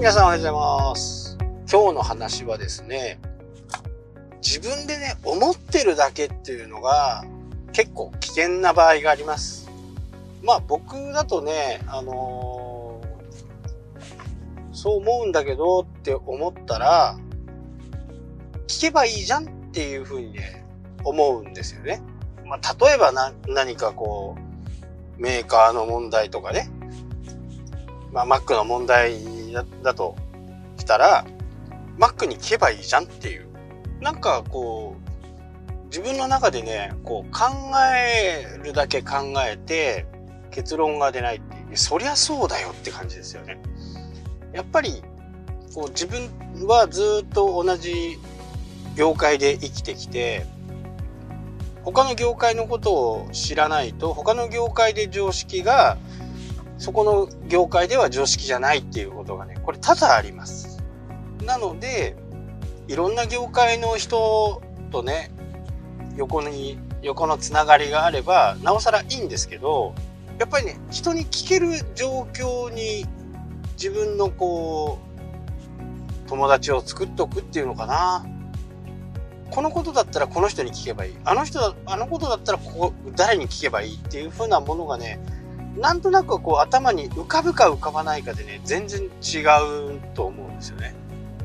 皆さんおはようございます。今日の話はですね、自分でね、思ってるだけっていうのが結構危険な場合があります。まあ僕だとね、あのーそう思うんだけどって思ったら、聞けばいいじゃんっていうふうにね、思うんですよね。まあ例えば、何かこう、メーカーの問題とかね、まあ Mac の問題だだとしたら、Mac に聞けばいいじゃんっていう。なんかこう、自分の中でね、こう考えるだけ考えて結論が出ないっていう。そりゃそうだよって感じですよね。やっぱり、こう自分はずっと同じ業界で生きてきて、他の業界のことを知らないと、他の業界で常識が、そこの業界では常識じゃないっていうことがね、これ多々あります。なので、いろんな業界の人とね、横に、横のつながりがあれば、なおさらいいんですけど、やっぱりね、人に聞ける状況に自分のこう、友達を作っておくっていうのかな。このことだったらこの人に聞けばいい。あの人、あのことだったらここ、誰に聞けばいいっていう風なものがね、なんとなくこう頭に浮かぶか浮かばないかでね、全然違うと思うんですよね。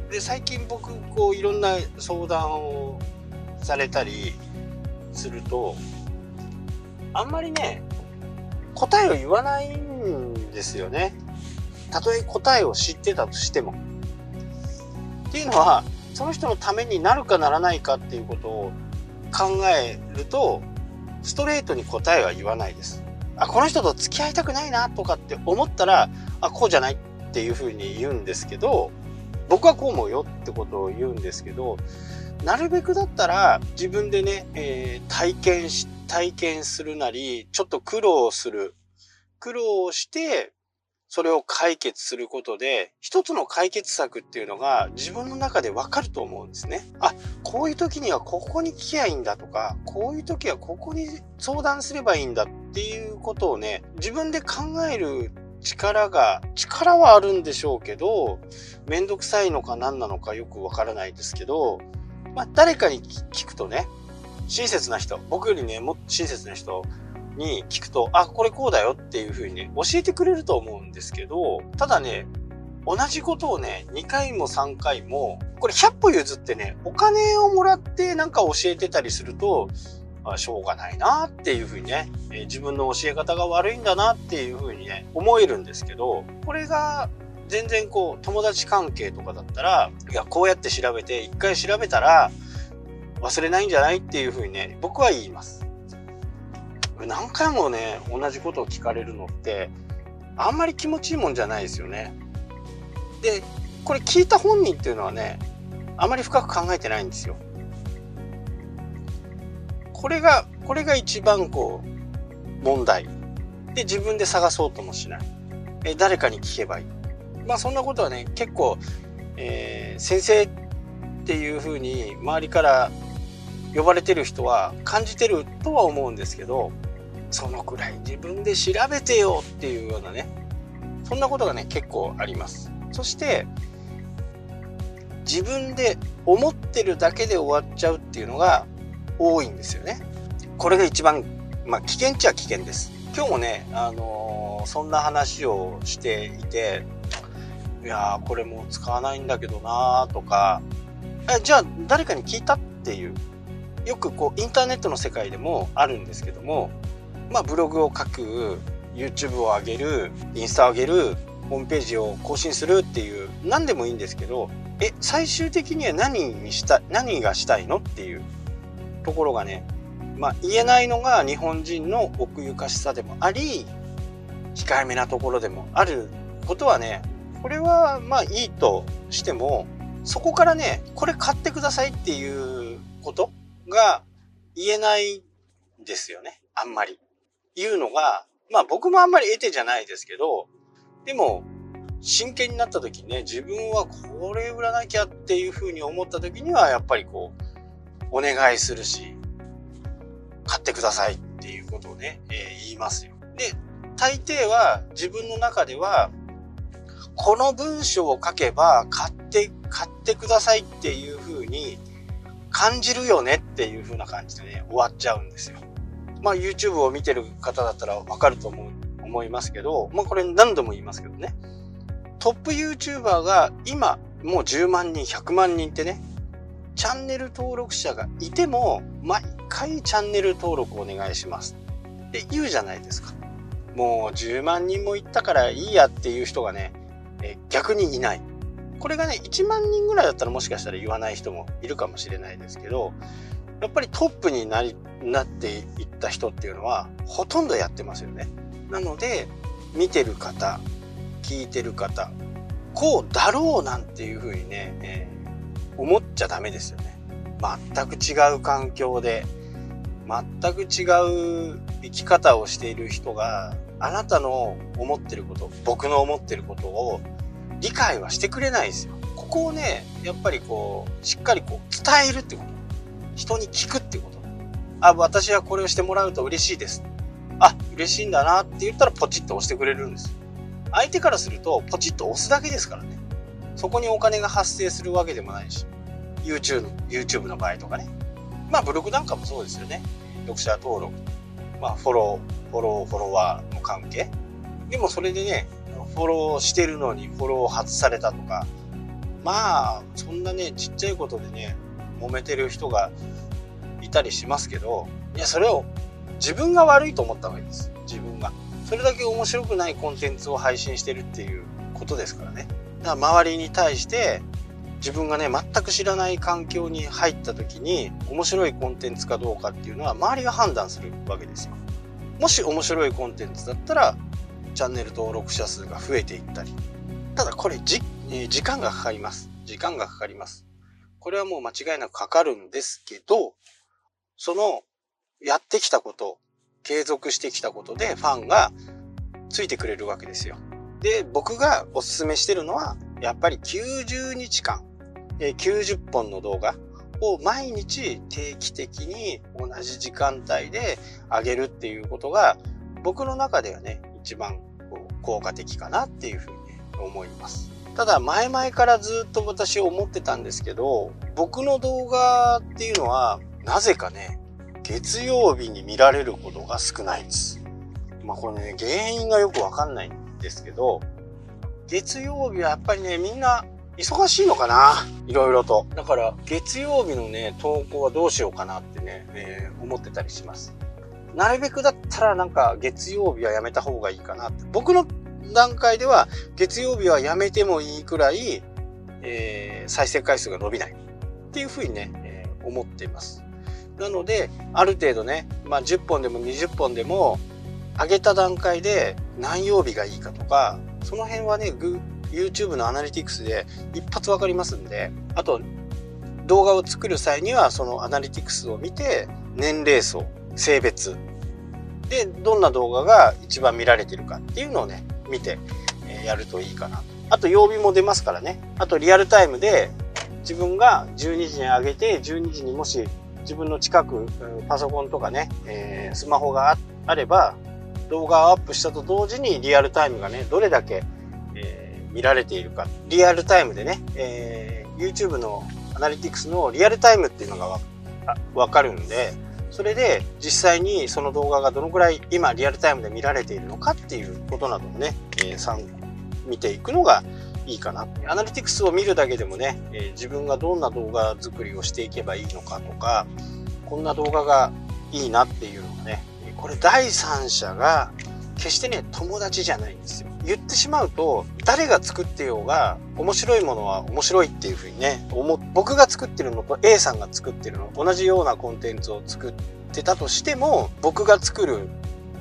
で、最近僕、こういろんな相談をされたりすると、あんまりね、答えを言わないんですよね。たとえ答えを知ってたとしても。っていうのは、その人のためになるかならないかっていうことを考えると、ストレートに答えは言わないです。あ、この人と付き合いたくないなとかって思ったら、あ、こうじゃないっていうふうに言うんですけど、僕はこう思うよってことを言うんですけど、なるべくだったら自分でね、えー体験し、体験するなり、ちょっと苦労する。苦労して、それを解決することで、一つの解決策っていうのが自分の中でわかると思うんですね。あ、こういう時にはここに聞きゃいいんだとか、こういう時はここに相談すればいいんだっていうことをね、自分で考える力が、力はあるんでしょうけど、めんどくさいのか何なのかよくわからないですけど、まあ誰かに聞くとね、親切な人、僕よりね、もっと親切な人に聞くと、あ、これこうだよっていうふうにね、教えてくれると思うんですけど、ただね、同じことをね、2回も3回も、これ100歩譲ってね、お金をもらってなんか教えてたりすると、あしょうがないなっていうふうにね、え自分の教え方が悪いんだなっていうふうにね、思えるんですけど、これが全然こう、友達関係とかだったら、いや、こうやって調べて、一回調べたら、忘れないんじゃないっていうふうにね、僕は言います。何回もね、同じことを聞かれるのって、あんまり気持ちいいもんじゃないですよね。で、これ聞いた本人っていうのはね、あまり深く考えてないんですよ。これが、これが一番こう、問題。で、自分で探そうともしない。え、誰かに聞けばいい。まあそんなことはね、結構、えー先生っていうふうに周りから呼ばれてる人は感じてるとは思うんですけど、そのくらい自分で調べてよっていうようなね、そんなことがね、結構あります。そして、自分で思ってるだけで終わっちゃうっていうのが多いんですよね。これが一番、まあ危険っちゃ危険です。今日もね、あのーそんな話をしていて、いやーこれもう使わないんだけどなーとか、えじゃあ誰かに聞いたっていう、よくこうインターネットの世界でもあるんですけども、まあブログを書く、YouTube を上げる、インスタを上げる、ホームページを更新するっていう、何でもいいんですけど、え、最終的には何にした、何がしたいのっていうところがね、まあ言えないのが日本人の奥ゆかしさでもあり、控えめなところでもあることはね、これはまあいいとしても、そこからね、これ買ってくださいっていうことが言えないですよね。あんまり。言うのが、まあ僕もあんまり得手じゃないですけど、でも、真剣になった時にね、自分はこれ売らなきゃっていうふうに思った時には、やっぱりこう、お願いするし、買ってくださいっていうことをね、えー言いますよ。で、大抵は自分の中では、この文章を書けば買って、買ってくださいっていう風に感じるよねっていう風な感じでね、終わっちゃうんですよ。まあ YouTube を見てる方だったらわかると思う、思いますけど、まあこれ何度も言いますけどね。トップ YouTuber が今もう10万人、100万人ってね、チャンネル登録者がいても、毎回チャンネル登録お願いしますって言うじゃないですか。もう10万人も行ったからいいやっていう人がね、え逆にいない。これがね、1万人ぐらいだったらもしかしたら言わない人もいるかもしれないですけど、やっぱりトップになり、なっていった人っていうのは、ほとんどやってますよね。なので、見てる方、聞いてる方、こうだろうなんていうふうにね、えー、思っちゃダメですよね。全く違う環境で、全く違う生き方をしている人があなたの思ってること僕の思ってることを理解はしてくれないですよここをねやっぱりこうしっかりこう伝えるってこと人に聞くってことあ私はこれをしてもらうと嬉しいです。あ嬉しいんだなって言ったらポチッと押してくれるんです。相手からするとポチッと押すだけですからね。そこにお金が発生するわけでもないし YouTube, YouTube の場合とかね。まあブログなんかもそうですよね。読者登録まあフォローフォローフォロワーの関係。でもそれでねフォローしてるのにフォロー外されたとか。まあそんなねちっちゃいことでね揉めてる人がいたりしますけどいやそれを自分が悪いと思った方がいいです。自分が。それだけ面白くないコンテンツを配信してるっていうことですからね。だから周りに対して自分がね全く知らない環境に入った時に面白いコンテンツかどうかっていうのは周りが判断するわけですよ。もし面白いコンテンツだったらチャンネル登録者数が増えていったり。ただこれじ、え時間がかかります。時間がかかります。これはもう間違いなくかかるんですけどそのやってきたこと継続してきたことでファンがついてくれるわけですよ。で僕がおすすめしてるのはやっぱり90日間90本の動画を毎日定期的に同じ時間帯で上げるっていうことが僕の中ではね一番効果的かなっていうふうに思います。ただ前々からずっと私思ってたんですけど僕の動画っていうのはなぜかね月曜日に見られることが少ないです。まあこれね原因がよくわかんないんですけど月曜日はやっぱりねみんな忙しいのかな？いろいろと。だから、月曜日のね、投稿はどうしようかなってね、えー、思ってたりします。なるべくだったらなんか月曜日はやめた方がいいかなって。僕の段階では月曜日はやめてもいいくらい、えー、再生回数が伸びないっていうふうにね、えー、思っています。なので、ある程度ね、まあ10本でも20本でも上げた段階で何曜日がいいかとか、その辺はね、YouTube のアナリティクスで一発わかりますんで、あと動画を作る際にはそのアナリティクスを見て年齢層、性別でどんな動画が一番見られてるかっていうのをね、見てやるといいかな。あと曜日も出ますからね。あとリアルタイムで自分が12時に上げて12時にもし自分の近くパソコンとかね、えー、スマホがあれば動画をアップしたと同時にリアルタイムがね、どれだけえ見られているか、リアルタイムでね、えー、YouTube のアナリティクスのリアルタイムっていうのがわかるんで、それで実際にその動画がどのくらい今リアルタイムで見られているのかっていうことなどをね、えー、見ていくのがいいかな。アナリティクスを見るだけでもね、えー、自分がどんな動画作りをしていけばいいのかとか、こんな動画がいいなっていうのがね、これ第三者が決してね、友達じゃないんですよ。言ってしまうと、誰が作ってようが、面白いものは面白いっていうふうにね、僕が作ってるのと A さんが作ってるの、同じようなコンテンツを作ってたとしても、僕が作る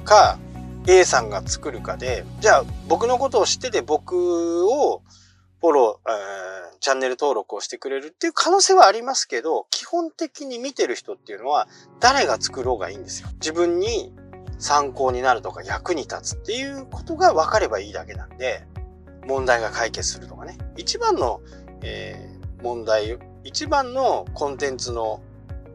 か、A さんが作るかで、じゃあ僕のことを知ってて僕をフォロー、えー、チャンネル登録をしてくれるっていう可能性はありますけど、基本的に見てる人っていうのは誰が作ろうがいいんですよ。自分に参考になるとか役に立つっていうことが分かればいいだけなんで、問題が解決するとかね。一番の、えー、問題、一番のコンテンツの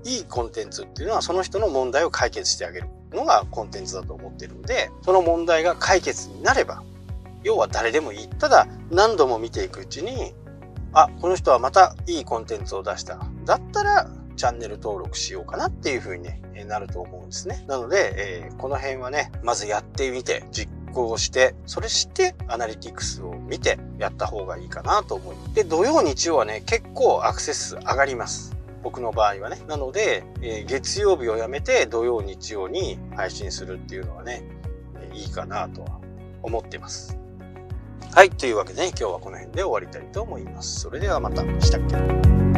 いいコンテンツっていうのはその人の問題を解決してあげるのがコンテンツだと思ってるので、その問題が解決になれば、要は誰でもいい。ただ、何度も見ていくうちに、あ、この人はまたいいコンテンツを出した。だったら、チャンネル登録しようかなっていう風にね、なると思うんですね。なので、えー、この辺はね、まずやってみて、実行して、それしてアナリティクスを見てやった方がいいかなと思います。で、土曜日曜はね、結構アクセス上がります。僕の場合はね。なので、えー、月曜日をやめて土曜日曜に配信するっていうのはね、いいかなとは思ってます。はい。というわけでね、今日はこの辺で終わりたいと思います。それではまた。したっけ